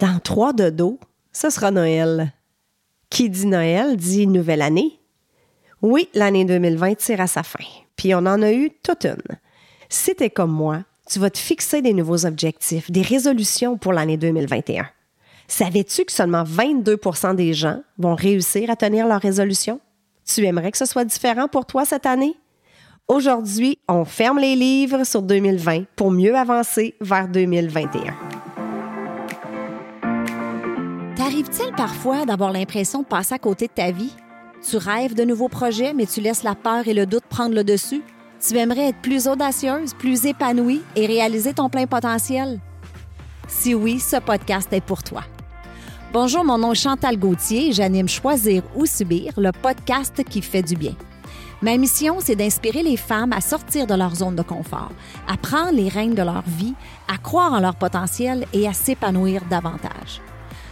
Dans trois de dos, ce sera Noël. Qui dit Noël dit nouvelle année. Oui, l'année 2020 tire à sa fin. Puis on en a eu toute une. Si t'es comme moi, tu vas te fixer des nouveaux objectifs, des résolutions pour l'année 2021. Savais-tu que seulement 22% des gens vont réussir à tenir leurs résolutions? Tu aimerais que ce soit différent pour toi cette année? Aujourd'hui, on ferme les livres sur 2020 pour mieux avancer vers 2021. T'arrive-t-il parfois d'avoir l'impression de passer à côté de ta vie? Tu rêves de nouveaux projets, mais tu laisses la peur et le doute prendre le dessus? Tu aimerais être plus audacieuse, plus épanouie et réaliser ton plein potentiel? Si oui, ce podcast est pour toi. Bonjour, mon nom est Chantal Gauthier et j'anime Choisir ou Subir, le podcast qui fait du bien. Ma mission, c'est d'inspirer les femmes à sortir de leur zone de confort, à prendre les règnes de leur vie, à croire en leur potentiel et à s'épanouir davantage.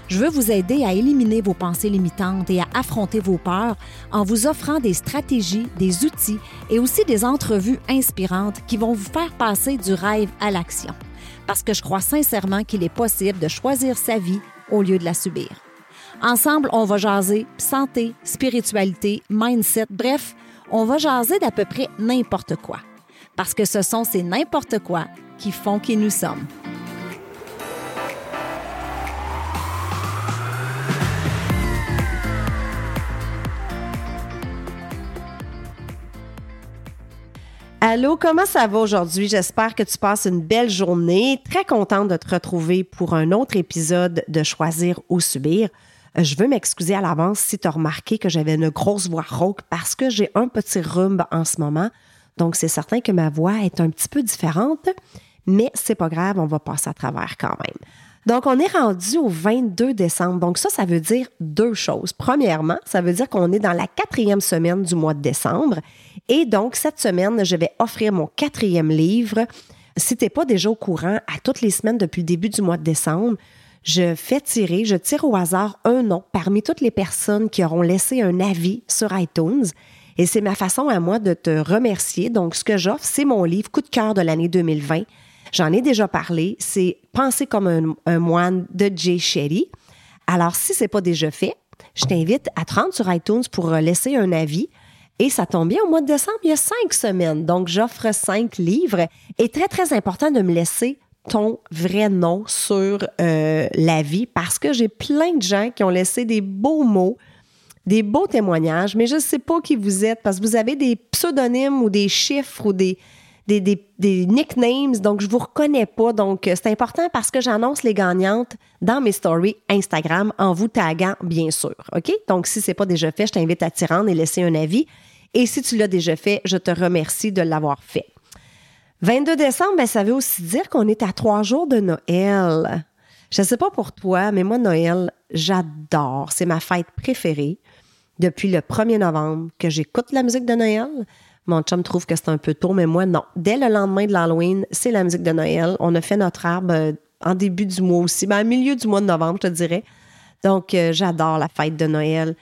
Je veux vous aider à éliminer vos pensées limitantes et à affronter vos peurs en vous offrant des stratégies, des outils et aussi des entrevues inspirantes qui vont vous faire passer du rêve à l'action. Parce que je crois sincèrement qu'il est possible de choisir sa vie au lieu de la subir. Ensemble, on va jaser santé, spiritualité, mindset, bref, on va jaser d'à peu près n'importe quoi. Parce que ce sont ces n'importe quoi qui font qui nous sommes. Allô, comment ça va aujourd'hui? J'espère que tu passes une belle journée. Très contente de te retrouver pour un autre épisode de Choisir ou Subir. Euh, je veux m'excuser à l'avance si tu as remarqué que j'avais une grosse voix rauque parce que j'ai un petit rhume en ce moment. Donc, c'est certain que ma voix est un petit peu différente, mais c'est pas grave, on va passer à travers quand même. Donc, on est rendu au 22 décembre. Donc, ça, ça veut dire deux choses. Premièrement, ça veut dire qu'on est dans la quatrième semaine du mois de décembre. Et donc, cette semaine, je vais offrir mon quatrième livre. Si tu n'es pas déjà au courant, à toutes les semaines depuis le début du mois de décembre, je fais tirer, je tire au hasard un nom parmi toutes les personnes qui auront laissé un avis sur iTunes. Et c'est ma façon à moi de te remercier. Donc, ce que j'offre, c'est mon livre Coup de cœur de l'année 2020 J'en ai déjà parlé. C'est Penser comme un, moine de Jay Shetty. Alors, si ce n'est pas déjà fait, je t'invite à te rendre sur iTunes pour euh, laisser un avis. Et ça tombe bien, au mois de décembre, il y a cinq semaines. Donc, j'offre cinq livres. Et très, très important de me laisser ton vrai nom sur euh, l'avis parce que j'ai plein de gens qui ont laissé des beaux mots, des beaux témoignages, mais je ne sais pas qui vous êtes parce que vous avez des pseudonymes ou des chiffres ou des, des, nicknames, donc je vous reconnais pas. Donc, euh, c'est important parce que j'annonce les gagnantes dans mes stories Instagram en vous taguant, bien sûr. OK? Donc, si c'est pas déjà fait, je t'invite à t'y rendre et laisser un avis. Et si tu l'as déjà fait, je te remercie de l'avoir fait. 22 décembre, ben, ça veut aussi dire qu'on est à trois jours de Noël. Je ne sais pas pour toi, mais moi, Noël, j'adore. C'est ma fête préférée depuis le 1er novembre que j'écoute la musique de Noël. Mon chum trouve que c'est un peu tôt, mais moi, non. Dès le lendemain de l'Halloween, c'est la musique de Noël. On a fait notre arbre euh, en début du mois aussi, ben, au milieu du mois de novembre, je te dirais. Donc, euh, j'adore la fête de Noël.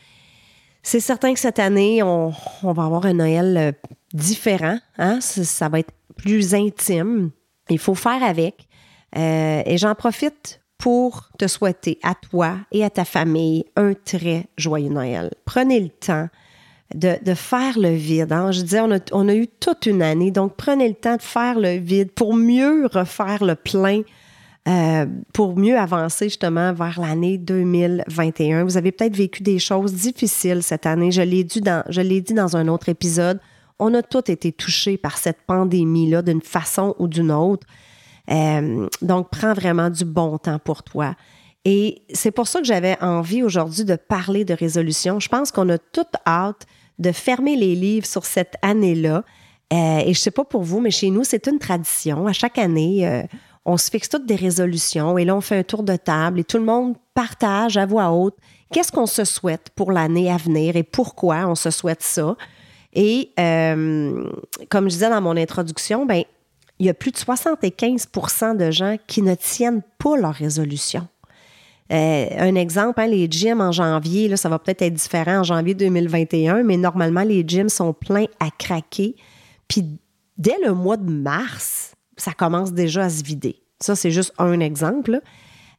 C'est certain que cette année, on, va avoir un Noël euh, différent. Hein? Ça, va être plus intime. Il faut faire avec. et j'en profite pour te souhaiter à toi et à ta famille un très joyeux Noël. Prenez le temps de, faire le vide. Hein. Je disais, on a, eu toute une année, donc prenez le temps de faire le vide pour mieux refaire le plein, euh, pour mieux avancer justement vers l'année 2021. Vous avez peut-être vécu des choses difficiles cette année. Je l'ai dit dans, je l'ai dit dans un autre épisode. On a tous été touchés par cette pandémie-là d'une façon ou d'une autre. Euh, donc, prends vraiment du bon temps pour toi. Et c'est pour ça que j'avais envie aujourd'hui de parler de résolution. Je pense qu'on a toute hâte de fermer les livres sur cette année-là. Euh, et je sais pas pour vous, mais chez nous, c'est une tradition. À chaque année, euh, on se fixe toutes des résolutions et là, on fait un tour de table et tout le monde partage à voix haute qu'est-ce qu'on se souhaite pour l'année à venir et pourquoi on se souhaite ça. Et euh, comme je disais dans mon introduction, ben, il y a plus de 75% de gens qui ne tiennent pas leurs résolutions. Euh, un exemple, hein, les gyms en janvier, là, ça va peut-être être différent en janvier 2021, mais normalement, les gyms sont pleins à craquer. Puis dès le mois de mars, ça commence déjà à se vider. Ça, c'est juste un exemple.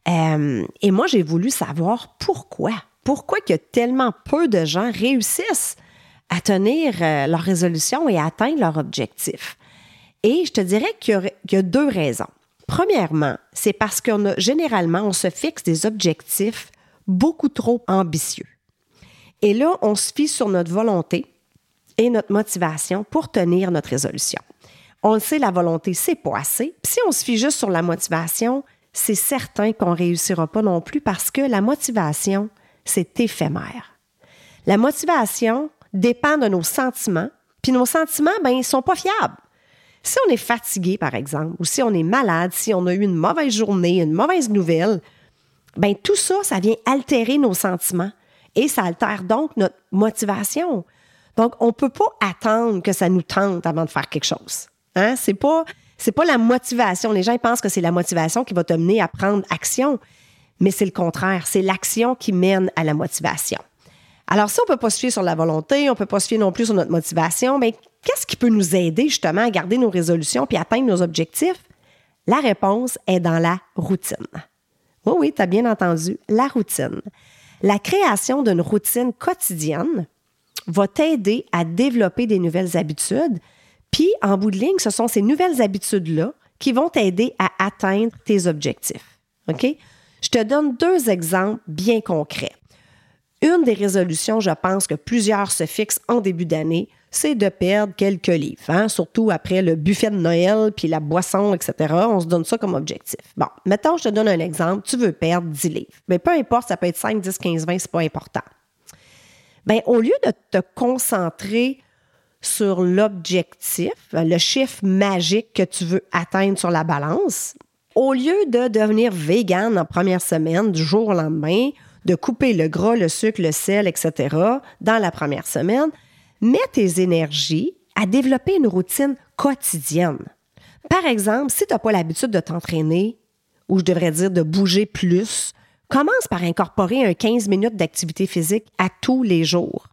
Euh, et moi, j'ai voulu savoir pourquoi. Pourquoi que tellement peu de gens réussissent à tenir euh, leur résolution et à atteindre leur objectif? Et je te dirais qu'il y, a deux raisons. Premièrement, c'est parce qu'on a généralement, on se fixe des objectifs beaucoup trop ambitieux. Et là, on se fie sur notre volonté et notre motivation pour tenir notre résolution. On le sait, la volonté, c'est pas assez. si on se fie juste sur la motivation, c'est certain qu'on réussira pas non plus parce que la motivation, c'est éphémère. La motivation dépend de nos sentiments, puis nos sentiments, ben, ils sont pas fiables. Si on est fatigué, par exemple, ou si on est malade, si on a eu une mauvaise journée, une mauvaise nouvelle, ben tout ça, ça vient altérer nos sentiments et ça altère donc notre motivation. Donc, on ne peut pas attendre que ça nous tente avant de faire quelque chose. Hein? C'est pas, pas la motivation. Les gens pensent que c'est la motivation qui va te mener à prendre action, mais c'est le contraire. C'est l'action qui mène à la motivation. Alors, si on peut pas se fier sur la volonté, on peut pas se fier non plus sur notre motivation, mais qu'est-ce qui peut nous aider justement à garder nos résolutions puis atteindre nos objectifs? La réponse est dans la routine. Oui, oui, tu as bien entendu, la routine. La création d'une routine quotidienne va t'aider à développer des nouvelles habitudes. Puis, en bout de ligne, ce sont ces nouvelles habitudes-là qui vont t'aider à atteindre tes objectifs. OK? Je te donne deux exemples bien concrets. Une des résolutions, je pense, que plusieurs se fixent en début d'année, c'est de perdre quelques livres, hein? surtout après le buffet de Noël puis la boisson, etc. On se donne ça comme objectif. Bon, mettons, je te donne un exemple. Tu veux perdre 10 livres. Mais peu importe, ça peut être 5, 10, 15, 20, c'est pas important. Bien, au lieu de te concentrer sur l'objectif, le chiffre magique que tu veux atteindre sur la balance, au lieu de devenir vegan en première semaine, du jour au lendemain, de couper le gras, le sucre, le sel, etc. dans la première semaine, mets tes énergies à développer une routine quotidienne. Par exemple, si tu n'as pas l'habitude de t'entraîner, ou je devrais dire de bouger plus, commence par incorporer un 15 minutes d'activité physique à tous les jours.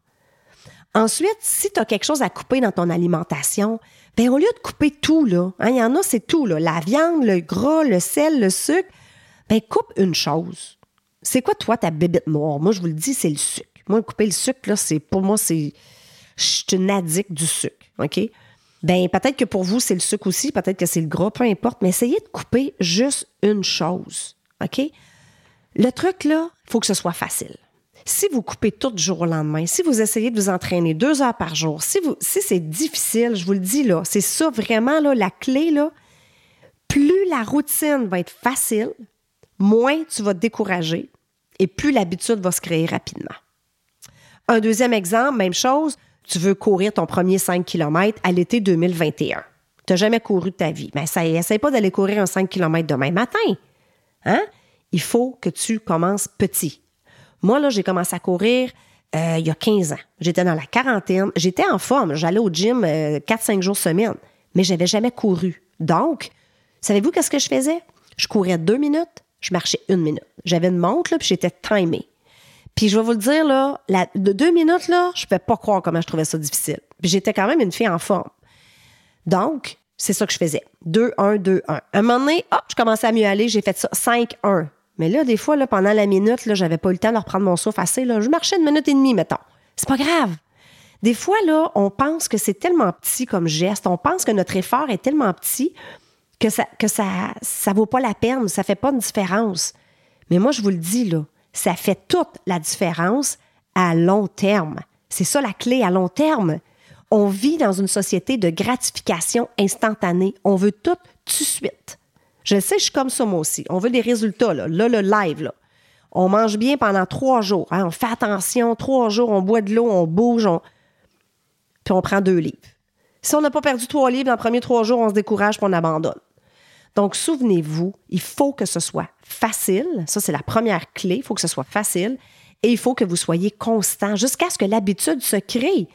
Ensuite, si tu as quelque chose à couper dans ton alimentation, ben au lieu de couper tout, hein, il y en a, c'est tout, là, la viande, le gras, le sel, le sucre, ben coupe une chose. C'est quoi, toi, ta bébête noire? Moi, je vous le dis, c'est le sucre. Moi, couper le sucre, là, c'est pour moi, c'est. Je suis une addict du sucre. OK? Ben, peut-être que pour vous, c'est le sucre aussi, peut-être que c'est le gras, peu importe, mais essayez de couper juste une chose. Le truc, là, il faut que ce soit facile. Si vous coupez tout du jour au lendemain, si vous essayez de vous entraîner deux heures par jour, si, si c'est difficile, je vous le dis, là, c'est ça vraiment, là, la clé, là. Plus la routine va être facile, moins tu vas te décourager, et plus l'habitude va se créer rapidement. Un deuxième exemple, même chose, tu veux courir ton premier 5 km à l'été 2021. Tu n'as jamais couru de ta vie. Mais ça, essaie pas d'aller courir un 5 km demain matin. Hein? Il faut que tu commences petit. Moi, là, j'ai commencé à courir euh, il y a 15 ans. J'étais dans la quarantaine. J'étais en forme. J'allais au gym 4-5 euh, jours semaine. Mais je n'avais jamais couru. Donc, savez-vous qu'est-ce que je faisais? Je courais deux minutes, je marchais une minute. J'avais une montre, là, puis j'étais timée. Puis je vais vous le dire, là, de deux minutes, là, je ne peux pas croire comment je trouvais ça difficile. Puis j'étais quand même une fille en forme. Donc, c'est ça que je faisais. 2-1, 2-1. Un moment donné, hop, je commençais à mieux aller, j'ai fait ça 5-1. Mais là, des fois, là, pendant la minute, là, j'avais pas eu le temps de reprendre mon souffle assez. Là. Je marchais une minute et demie, mettons. C'est pas grave. Des fois, là, on pense que c'est tellement petit comme geste, on pense que notre effort est tellement petit que ça que ça, ça vaut pas la peine, ça fait pas de différence. Mais moi, je vous le dis, là, ça fait toute la différence à long terme. C'est ça la clé à long terme. On vit dans une société de gratification instantanée. On veut tout tout de suite. Je sais, je suis comme ça moi aussi. On veut des résultats, là, le live. On mange bien pendant trois jours. Hein. On fait attention, trois jours, on boit de l'eau, on bouge, puis on prend deux livres. Si on n'a pas perdu trois livres dans les premiers trois jours, on se décourage et on abandonne. Donc, souvenez-vous, il faut que ce soit facile. Ça, c'est la première clé. Il faut que ce soit facile. Et il faut que vous soyez constant jusqu'à ce que l'habitude se crée.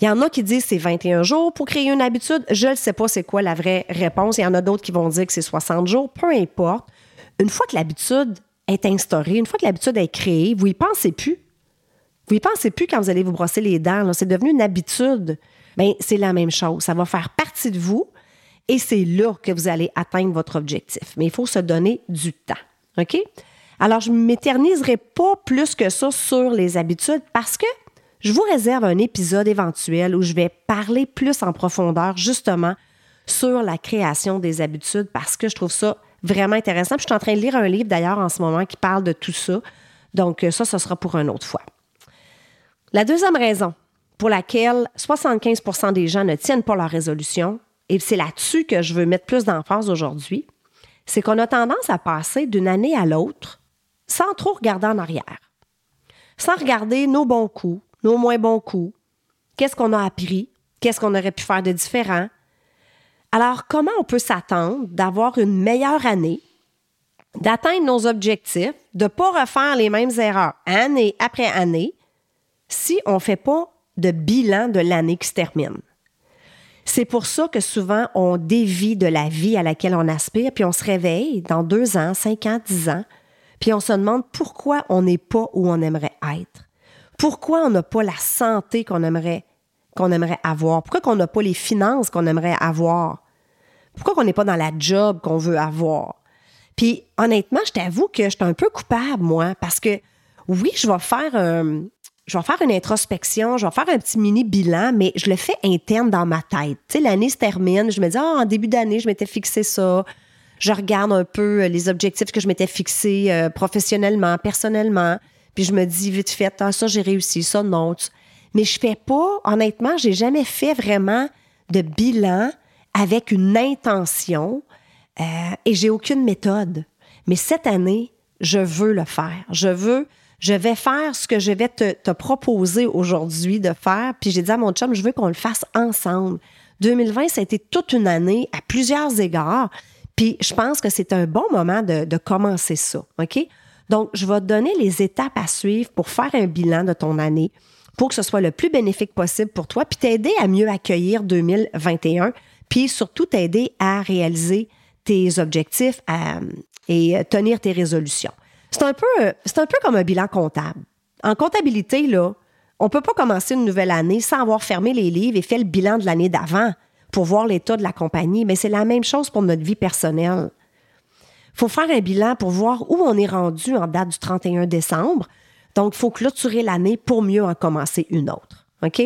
Il y en a qui disent c'est 21 jours pour créer une habitude. Je ne sais pas c'est quoi la vraie réponse. Il y en a d'autres qui vont dire que c'est 60 jours. Peu importe. Une fois que l'habitude est instaurée, une fois que l'habitude est créée, vous y pensez plus. Vous y pensez plus quand vous allez vous brosser les dents. C'est devenu une habitude. Bien, c'est la même chose. Ça va faire partie de vous. Et c'est là que vous allez atteindre votre objectif. Mais il faut se donner du temps. OK? Alors, je ne m'éterniserai pas plus que ça sur les habitudes parce que je vous réserve un épisode éventuel où je vais parler plus en profondeur justement sur la création des habitudes parce que je trouve ça vraiment intéressant. je suis en train de lire un livre d'ailleurs en ce moment qui parle de tout ça. Donc ça, ce sera pour une autre fois. La deuxième raison pour laquelle 75% des gens ne tiennent pas leur résolution, et c'est là-dessus que je veux mettre plus d'emphase aujourd'hui, c'est qu'on a tendance à passer d'une année à l'autre sans trop regarder en arrière, sans regarder nos bons coups, nos moins bons coups, qu'est-ce qu'on a appris, qu'est-ce qu'on aurait pu faire de différent. Alors, comment on peut s'attendre d'avoir une meilleure année, d'atteindre nos objectifs, de ne pas refaire les mêmes erreurs année après année si on ne fait pas de bilan de l'année qui se termine? C'est pour ça que souvent on dévie de la vie à laquelle on aspire, puis on se réveille dans deux ans, cinq ans, dix ans, puis on se demande pourquoi on n'est pas où on aimerait être. Pourquoi on n'a pas la santé qu'on aimerait, avoir? Pourquoi on n'a pas les finances qu'on aimerait avoir? Pourquoi on n'est pas dans la job qu'on veut avoir? Puis honnêtement, je t'avoue que je suis un peu coupable, moi, parce que oui, je vais faire un, je vais faire une introspection, je vais faire un petit mini bilan, mais je le fais interne dans ma tête. Tu sais, l'année se termine, je me dis, ah, en début d'année, je m'étais fixé ça. Je regarde un peu euh, les objectifs que je m'étais fixés euh, professionnellement, personnellement. Puis je me dis vite fait, ah, ça, j'ai réussi, ça, non. Mais je fais pas, honnêtement, j'ai jamais fait vraiment de bilan avec une intention euh, et j'ai aucune méthode. Mais cette année, je veux le faire. Je veux je vais faire ce que je vais te, proposer aujourd'hui de faire. Puis j'ai dit à mon chum, je veux qu'on le fasse ensemble. 2020, ça a été toute une année à plusieurs égards. Puis je pense que c'est un bon moment de, commencer ça. OK? Donc, je vais te donner les étapes à suivre pour faire un bilan de ton année, pour que ce soit le plus bénéfique possible pour toi, puis t'aider à mieux accueillir 2021, puis surtout t'aider à réaliser tes objectifs et tenir tes résolutions. C'est un, peu, comme un bilan comptable. En comptabilité, là, on peut pas commencer une nouvelle année sans avoir fermé les livres et fait le bilan de l'année d'avant pour voir l'état de la compagnie, mais c'est la même chose pour notre vie personnelle. Faut faire un bilan pour voir où on est rendu en date du 31 décembre. Donc, il faut clôturer l'année pour mieux en commencer une autre. OK?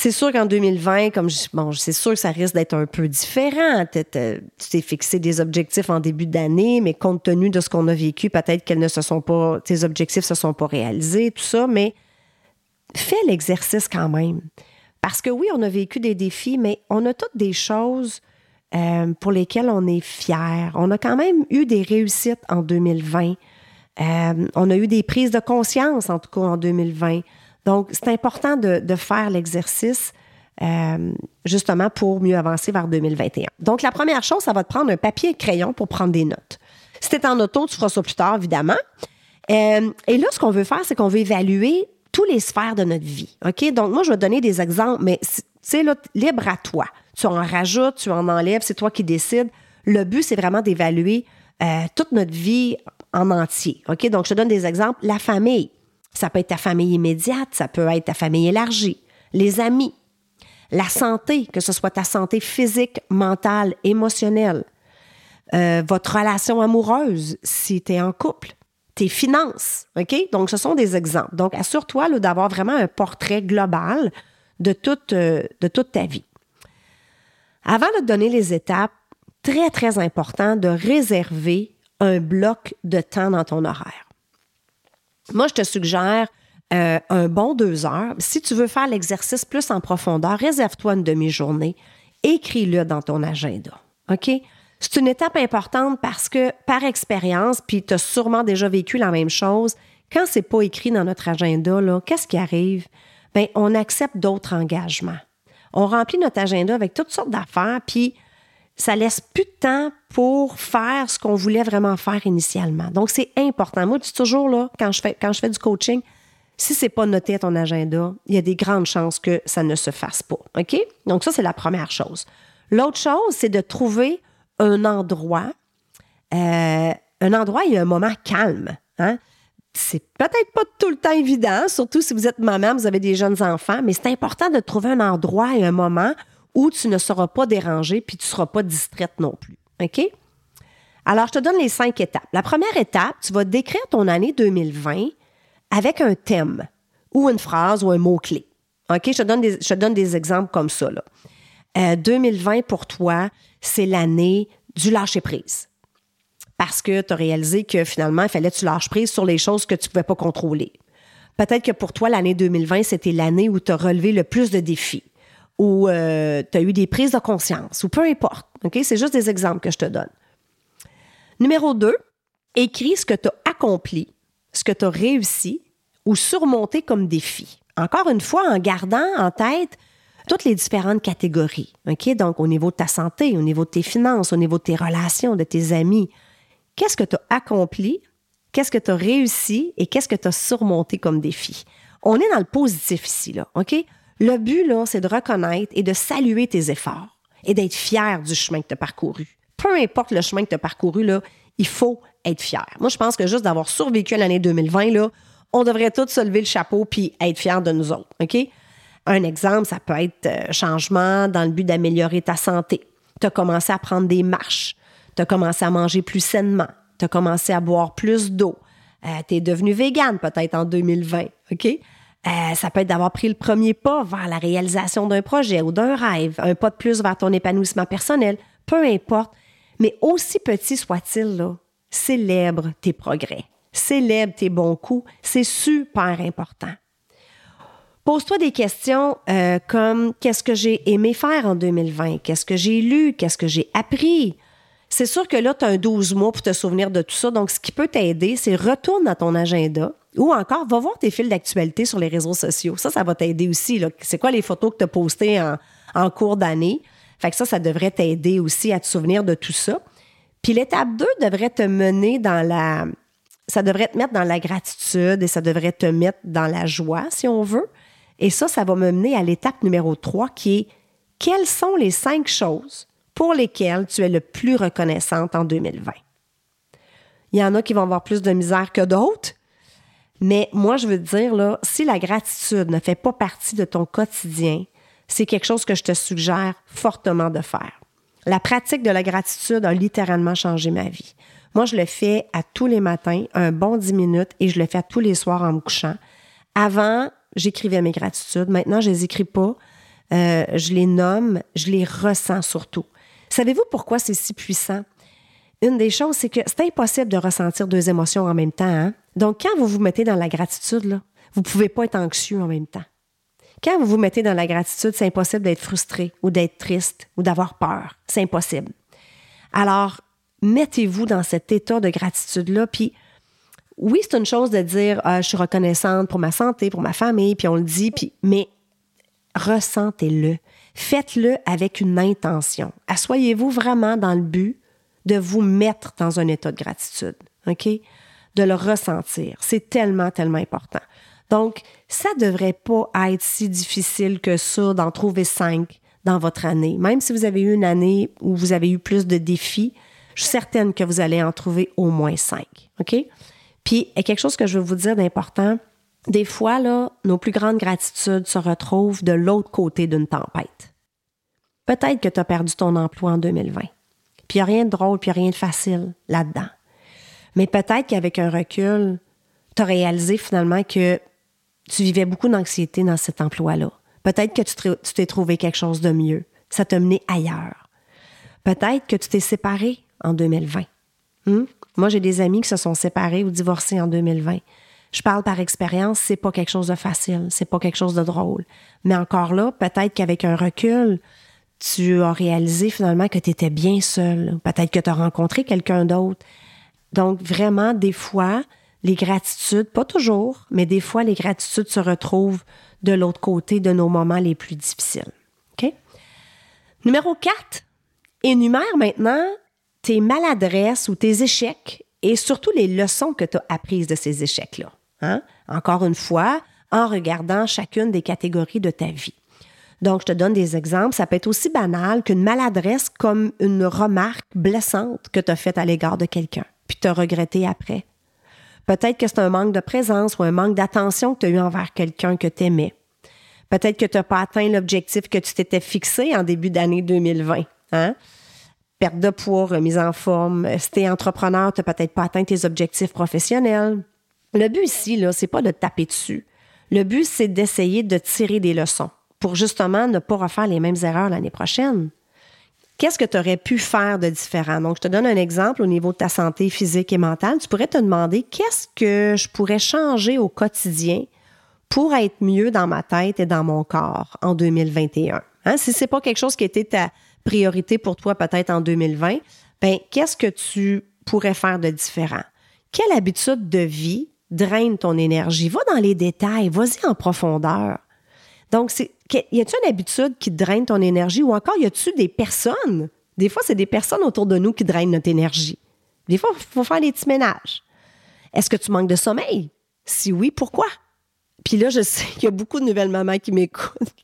C'est sûr qu'en 2020, comme je, bon, c'est sûr que ça risque d'être un peu différent. Tu t'es fixé des objectifs en début d'année, mais compte tenu de ce qu'on a vécu, peut-être qu'elles ne se sont pas, tes objectifs se sont pas réalisés, tout ça, mais fais l'exercice quand même. Parce que oui, on a vécu des défis, mais on a toutes des choses euh, pour lesquelles on est fier. On a quand même eu des réussites en 2020. Euh, on a eu des prises de conscience, en tout cas en 2020. Donc, c'est important de, faire l'exercice euh, justement pour mieux avancer vers 2021. Donc, la première chose, ça va te prendre un papier et crayon pour prendre des notes. Si tu es en auto, tu feras ça plus tard, évidemment. Euh, et là, ce qu'on veut faire, c'est qu'on veut évaluer tous les sphères de notre vie. OK? Donc, moi, je vais te donner des exemples, mais c'est libre à toi. Tu en rajoutes, tu en enlèves, c'est toi qui décides. Le but, c'est vraiment d'évaluer euh, toute notre vie en entier. OK? Donc, je te donne des exemples. La famille. Ça peut être ta famille immédiate, ça peut être ta famille élargie, les amis, la santé, que ce soit ta santé physique, mentale, émotionnelle, euh, votre relation amoureuse si tu es en couple, tes finances, OK? Donc, ce sont des exemples. Donc, assure-toi d'avoir vraiment un portrait global de toute, euh, de toute ta vie. Avant de donner les étapes, très, très important de réserver un bloc de temps dans ton horaire. Moi, je te suggère euh, un bon deux heures. Si tu veux faire l'exercice plus en profondeur, réserve-toi une demi-journée. Écris-le dans ton agenda. OK? C'est une étape importante parce que, par expérience, puis tu as sûrement déjà vécu la même chose, quand c'est pas écrit dans notre agenda, qu'est-ce qui arrive? Bien, on accepte d'autres engagements. On remplit notre agenda avec toutes sortes d'affaires, puis ça laisse plus de temps pour faire ce qu'on voulait vraiment faire initialement. Donc, c'est important. Moi, je dis toujours, là, quand je fais, du coaching, si c'est pas noté à ton agenda, il y a des grandes chances que ça ne se fasse pas. OK? Donc, ça, c'est la première chose. L'autre chose, c'est de trouver un endroit, euh, un endroit, a un moment calme. Hein? C'est peut-être pas tout le temps évident, surtout si vous êtes maman, vous avez des jeunes enfants, mais c'est important de trouver un endroit et un moment où tu ne seras pas dérangé puis tu ne seras pas distraite non plus. OK? Alors, je te donne les cinq étapes. La première étape, tu vas décrire ton année 2020 avec un thème ou une phrase ou un mot-clé. OK? Je te donne des, je te donne des exemples comme ça. Là. 2020 pour toi, c'est l'année du lâcher-prise. Parce que tu as réalisé que finalement, il fallait que tu lâches prise sur les choses que tu ne pouvais pas contrôler. Peut-être que pour toi, l'année 2020, c'était l'année où tu as relevé le plus de défis, où euh, tu as eu des prises de conscience, ou peu importe. OK? C'est juste des exemples que je te donne. Numéro 2, écris ce que tu as accompli, ce que tu as réussi ou surmonté comme défi. Encore une fois, en gardant en tête toutes les différentes catégories. Donc, au niveau de ta santé, au niveau de tes finances, au niveau de tes relations, de tes amis. Qu'est-ce que tu as accompli qu'est-ce que tu as réussi et qu'est-ce que tu as surmonté comme défi? On est dans le positif ici, là, OK? Le but, là, c'est de reconnaître et de saluer tes efforts et d'être fier du chemin que tu as parcouru. Peu importe le chemin que tu as parcouru, là, il faut être fier. Moi, je pense que juste d'avoir survécu à l'année 2020, là, on devrait tous se lever le chapeau puis être fiers de nous autres, OK? Un exemple, ça peut être euh, changement dans le but d'améliorer ta santé. Tu as commencé à prendre des marches. Tu as commencé à manger plus sainement tu as commencé à boire plus d'eau. Euh, tu es devenu végane peut-être en 2020, OK? Euh, ça peut être d'avoir pris le premier pas vers la réalisation d'un projet ou d'un rêve, un pas de plus vers ton épanouissement personnel, peu importe. Mais aussi petit soit-il, célèbre tes progrès, célèbre tes bons coups, c'est super important. Pose-toi des questions euh, comme qu'est-ce que j'ai aimé faire en 2020, qu'est-ce que j'ai lu, qu'est-ce que j'ai appris, c'est sûr que là, tu as un 12 mois pour te souvenir de tout ça. Donc, ce qui peut t'aider, c'est retourne dans ton agenda ou encore va voir tes fils d'actualité sur les réseaux sociaux. Ça, ça va t'aider aussi. C'est quoi les photos que tu as postées en, cours d'année? Fait que ça, ça devrait t'aider aussi à te souvenir de tout ça. Puis l'étape 2 devrait te mener dans la... Ça devrait te mettre dans la gratitude et ça devrait te mettre dans la joie, si on veut. Et ça, ça va me mener à l'étape numéro 3 qui est quelles sont les cinq choses pour lesquels tu es le plus reconnaissante en 2020. Il y en a qui vont avoir plus de misère que d'autres, mais moi, je veux te dire, là, si la gratitude ne fait pas partie de ton quotidien, c'est quelque chose que je te suggère fortement de faire. La pratique de la gratitude a littéralement changé ma vie. Moi, je le fais à tous les matins, un bon 10 minutes, et je le fais à tous les soirs en me couchant. Avant, j'écrivais mes gratitudes. Maintenant, je les écris pas. Euh, je les nomme, je les ressens surtout. Savez-vous pourquoi c'est si puissant? Une des choses, c'est que c'est impossible de ressentir deux émotions en même temps. Hein? Donc, quand vous vous mettez dans la gratitude, vous ne pouvez pas être anxieux en même temps. Quand vous vous mettez dans la gratitude, c'est impossible d'être frustré ou d'être triste ou d'avoir peur. C'est impossible. Alors, mettez-vous dans cet état de gratitude-là, puis oui, c'est une chose de dire ah, je suis reconnaissante pour ma santé, pour ma famille, puis on le dit, puis mais ressentez-le. Faites-le avec une intention. Assoyez-vous vraiment dans le but de vous mettre dans un état de gratitude, OK? De le ressentir. C'est tellement, tellement important. Donc, ça ne devrait pas être si difficile que ça d'en trouver cinq dans votre année. Même si vous avez eu une année où vous avez eu plus de défis, je suis certaine que vous allez en trouver au moins cinq. OK? Puis, il y a quelque chose que je veux vous dire d'important. Des fois, là, nos plus grandes gratitudes se retrouvent de l'autre côté d'une tempête. Peut-être que tu as perdu ton emploi en 2020. Puis il n'y a rien de drôle, puis il n'y a rien de facile là-dedans. Mais peut-être qu'avec un recul, tu as réalisé finalement que tu vivais beaucoup d'anxiété dans cet emploi-là. Peut-être que tu t'es trouvé quelque chose de mieux. Ça t'a mené ailleurs. Peut-être que tu t'es séparé en 2020. Hmm? Moi, j'ai des amis qui se sont séparés ou divorcés en 2020. Je parle par expérience, c'est pas quelque chose de facile, c'est pas quelque chose de drôle. Mais encore là, peut-être qu'avec un recul, tu as réalisé finalement que tu étais bien seul. Peut-être que tu as rencontré quelqu'un d'autre. Donc, vraiment, des fois, les gratitudes, pas toujours, mais des fois, les gratitudes se retrouvent de l'autre côté de nos moments les plus difficiles. OK? Numéro 4, énumère maintenant tes maladresses ou tes échecs et surtout les leçons que tu as apprises de ces échecs-là. Hein? Encore une fois, en regardant chacune des catégories de ta vie. Donc, je te donne des exemples. Ça peut être aussi banal qu'une maladresse comme une remarque blessante que tu as faite à l'égard de quelqu'un, puis tu as regretté après. Peut-être que c'est un manque de présence ou un manque d'attention que tu as eu envers quelqu'un que tu aimais. Peut-être que tu n'as pas atteint l'objectif que tu t'étais fixé en début d'année 2020. Hein? perte de poids, remise en forme. Si tu es entrepreneur, tu n'as peut-être pas atteint tes objectifs professionnels. Le but ici, là, c'est pas de taper dessus. Le but, c'est d'essayer de tirer des leçons pour justement ne pas refaire les mêmes erreurs l'année prochaine. Qu'est-ce que tu aurais pu faire de différent? Donc, je te donne un exemple au niveau de ta santé physique et mentale. Tu pourrais te demander qu'est-ce que je pourrais changer au quotidien pour être mieux dans ma tête et dans mon corps en 2021. Hein? Si c'est pas quelque chose qui était ta priorité pour toi peut-être en 2020, ben qu'est-ce que tu pourrais faire de différent? Quelle habitude de vie draine ton énergie? Va dans les détails, vas-y en profondeur. Donc, c'est, y a-t-il une habitude qui draine ton énergie ou encore y a-t-il des personnes? Des fois, c'est des personnes autour de nous qui drainent notre énergie. Des fois, il faut faire des petits ménages. Est-ce que tu manques de sommeil? Si oui, pourquoi? Puis là, je sais qu'il y a beaucoup de nouvelles mamans qui m'écoutent.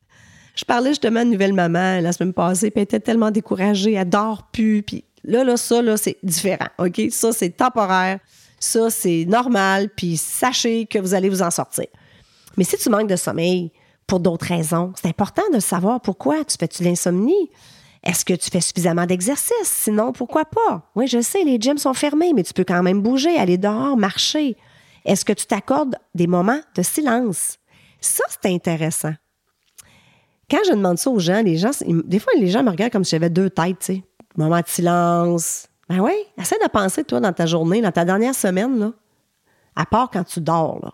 Je parlais justement de nouvelle maman la semaine passée, puis elle était tellement découragée, elle dort plus. Puis là, là, ça, là, c'est différent, OK? Ça, c'est temporaire. Ça, c'est normal. Puis sachez que vous allez vous en sortir. Mais si tu manques de sommeil pour d'autres raisons, c'est important de savoir pourquoi. Tu fais-tu l'insomnie? Est-ce que tu fais suffisamment d'exercice? Sinon, pourquoi pas? Oui, je sais, les gyms sont fermés, mais tu peux quand même bouger, aller dehors, marcher. Est-ce que tu t'accordes des moments de silence? Ça, c'est intéressant. Quand je demande ça aux gens, les gens, des fois, les gens me regardent comme si j'avais deux têtes, tu sais. Moment de silence. Ben oui, essaie de penser, toi, dans ta journée, dans ta dernière semaine, là. À part quand tu dors, là.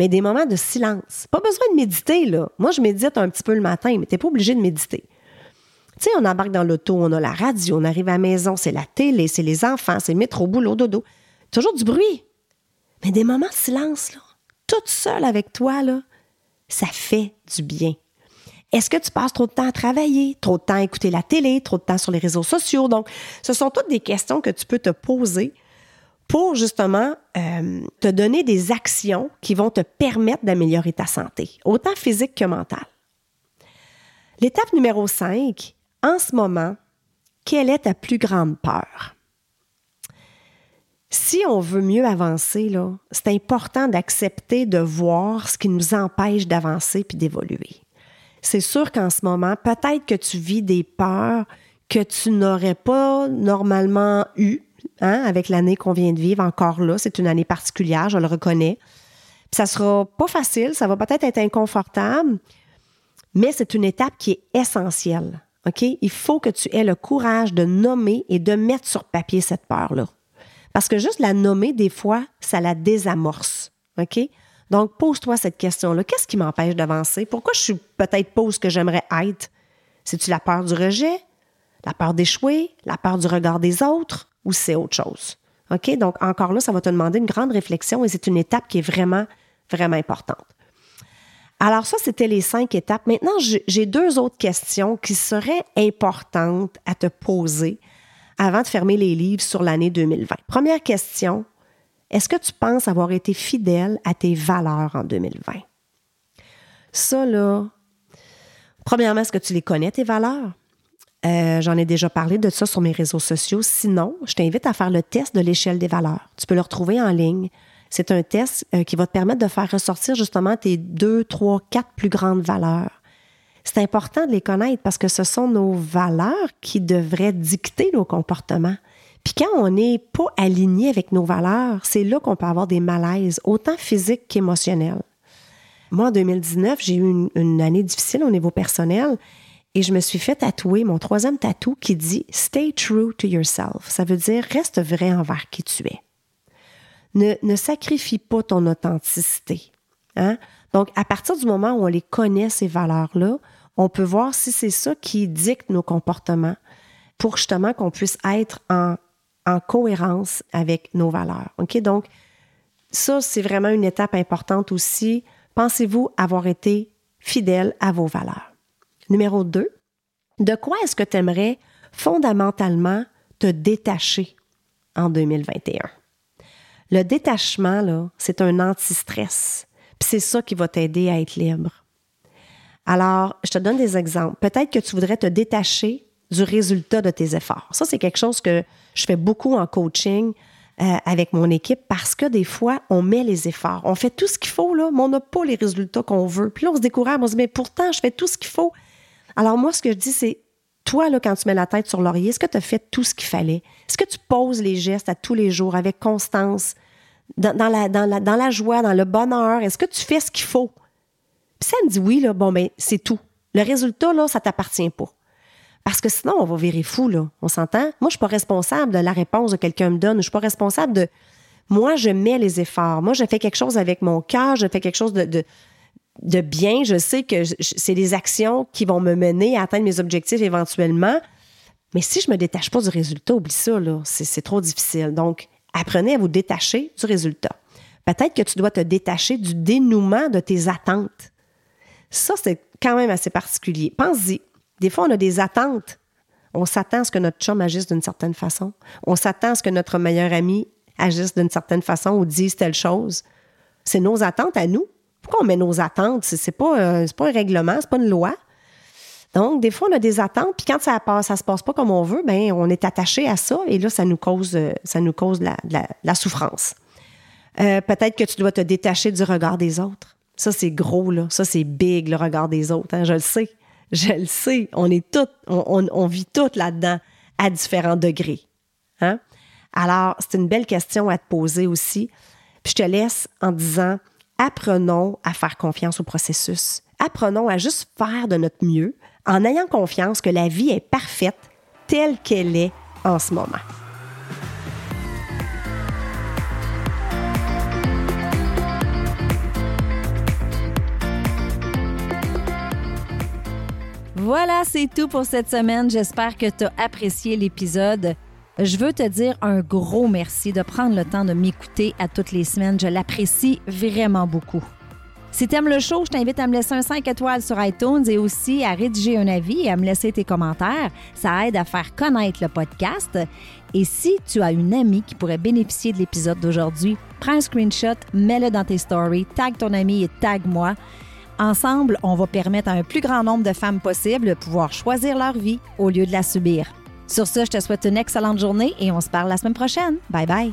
Mais des moments de silence. Pas besoin de méditer, là. Moi, je médite un petit peu le matin, mais t'es pas obligé de méditer. Tu sais, on embarque dans l'auto, on a la radio, on arrive à la maison, c'est la télé, c'est les enfants, c'est métro, boulot, dodo. Toujours du bruit. Mais des moments de silence, là, toute seule avec toi, là, ça fait du bien. Est-ce que tu passes trop de temps à travailler, trop de temps à écouter la télé, trop de temps sur les réseaux sociaux? Donc, ce sont toutes des questions que tu peux te poser pour justement euh, te donner des actions qui vont te permettre d'améliorer ta santé, autant physique que mentale. L'étape numéro 5, en ce moment, quelle est ta plus grande peur? si on veut mieux avancer, c'est important d'accepter de voir ce qui nous empêche d'avancer puis d'évoluer. C'est sûr qu'en ce moment, peut-être que tu vis des peurs que tu n'aurais pas normalement eues hein, avec l'année qu'on vient de vivre encore là. C'est une année particulière, je le reconnais. Puis ça sera pas facile, ça va peut-être être inconfortable, mais c'est une étape qui est essentielle. OK? Il faut que tu aies le courage de nommer et de mettre sur papier cette peur-là. Parce que juste la nommer, des fois, ça la désamorce. OK? Donc, pose-toi cette question-là. Qu'est-ce qui m'empêche d'avancer? Pourquoi je suis peut-être pas ce que j'aimerais être? C'est-tu la peur du rejet? La peur d'échouer? La peur du regard des autres? Ou c'est autre chose? OK? Donc, encore là, ça va te demander une grande réflexion et c'est une étape qui est vraiment, vraiment importante. Alors, ça, c'était les cinq étapes. Maintenant, j'ai deux autres questions qui seraient importantes à te poser avant de fermer les livres sur l'année 2020. Première question, est-ce que tu penses avoir été fidèle à tes valeurs en 2020? Ça, là, premièrement, est-ce que tu les connais, tes valeurs? Euh, j'en ai déjà parlé de ça sur mes réseaux sociaux. Sinon, je t'invite à faire le test de l'échelle des valeurs. Tu peux le retrouver en ligne. C'est un test euh, qui va te permettre de faire ressortir justement tes deux, trois, quatre plus grandes valeurs c'est important de les connaître parce que ce sont nos valeurs qui devraient dicter nos comportements. Puis quand on n'est pas aligné avec nos valeurs, c'est là qu'on peut avoir des malaises, autant physiques qu'émotionnels. Moi, en 2019, j'ai eu une, année difficile au niveau personnel et je me suis fait tatouer mon troisième tatou qui dit Stay true to yourself. Ça veut dire reste vrai envers qui tu es. Ne, ne sacrifie pas ton authenticité. Hein? Donc, à partir du moment où on les connaît, ces valeurs-là, on peut voir si c'est ça qui dicte nos comportements pour justement qu'on puisse être en, cohérence avec nos valeurs. OK? Donc, ça, c'est vraiment une étape importante aussi. Pensez-vous avoir été fidèle à vos valeurs? Numéro 2, de quoi est-ce que tu aimerais fondamentalement te détacher en 2021? Le détachement, c'est un anti-stress. Puis c'est ça qui va t'aider à être libre. Alors, je te donne des exemples. Peut-être que tu voudrais te détacher du résultat de tes efforts. Ça, c'est quelque chose que je fais beaucoup en coaching euh, avec mon équipe parce que des fois, on met les efforts. On fait tout ce qu'il faut, là, mais on n'a pas les résultats qu'on veut. Puis là, on se décourage, on se dit, mais pourtant, je fais tout ce qu'il faut. Alors, moi, ce que je dis, c'est Toi, là, quand tu mets la tête sur l'oreiller, est-ce que tu as fait tout ce qu'il fallait? Est-ce que tu poses les gestes à tous les jours avec constance, dans, la, joie, dans le bonheur? Est-ce que tu fais ce qu'il faut? Puis elle me dit oui, là, bon, ben, c'est tout. Le résultat, là, ça t'appartient pas. Parce que sinon, on va virer fou, là. On s'entend? Moi, je suis pas responsable de la réponse que quelqu'un me donne. Je suis pas responsable de. Moi, je mets les efforts. Moi, je fais quelque chose avec mon cœur. Je fais quelque chose de, de bien. Je sais que c'est des actions qui vont me mener à atteindre mes objectifs éventuellement. Mais si je me détache pas du résultat, oublie ça, là. C'est trop difficile. Donc, apprenez à vous détacher du résultat. Peut-être que tu dois te détacher du dénouement de tes attentes. Ça, c'est quand même assez particulier. Pense-y. Des fois, on a des attentes. On s'attend à ce que notre chum agisse d'une certaine façon. On s'attend à ce que notre meilleur ami agisse d'une certaine façon ou dise telle chose. C'est nos attentes à nous. On met nos attentes? C'est pas, euh, pas un règlement, c'est pas une loi. Donc, des fois, on a des attentes, puis quand ça passe, ça se passe pas comme on veut, ben on est attaché à ça, et là, ça nous cause, euh, ça nous cause la, la, souffrance. Euh, peut-être que tu dois te détacher du regard des autres. Ça, c'est gros, là. Ça, c'est big, le regard des autres. Hein. Je le sais. Je le sais. On est toutes, on, vit toutes là-dedans à différents degrés. Hein? Alors, c'est une belle question à te poser aussi. Puis je te laisse en disant, apprenons à faire confiance au processus. Apprenons à juste faire de notre mieux en ayant confiance que la vie est parfaite telle qu'elle est en ce moment. Voilà, c'est tout pour cette semaine. J'espère que tu as apprécié l'épisode. Je veux te dire un gros merci de prendre le temps de m'écouter à toutes les semaines. Je l'apprécie vraiment beaucoup. Si tu aimes le show, je t'invite à me laisser un 5 étoiles sur iTunes et aussi à rédiger un avis et à me laisser tes commentaires. Ça aide à faire connaître le podcast. Et si tu as une amie qui pourrait bénéficier de l'épisode d'aujourd'hui, prends un screenshot, mets-le dans tes stories, tag ton ami et tag moi. Ensemble, on va permettre à un plus grand nombre de femmes possible de pouvoir choisir leur vie au lieu de la subir. Sur ce, je te souhaite une excellente journée et on se parle la semaine prochaine. Bye bye.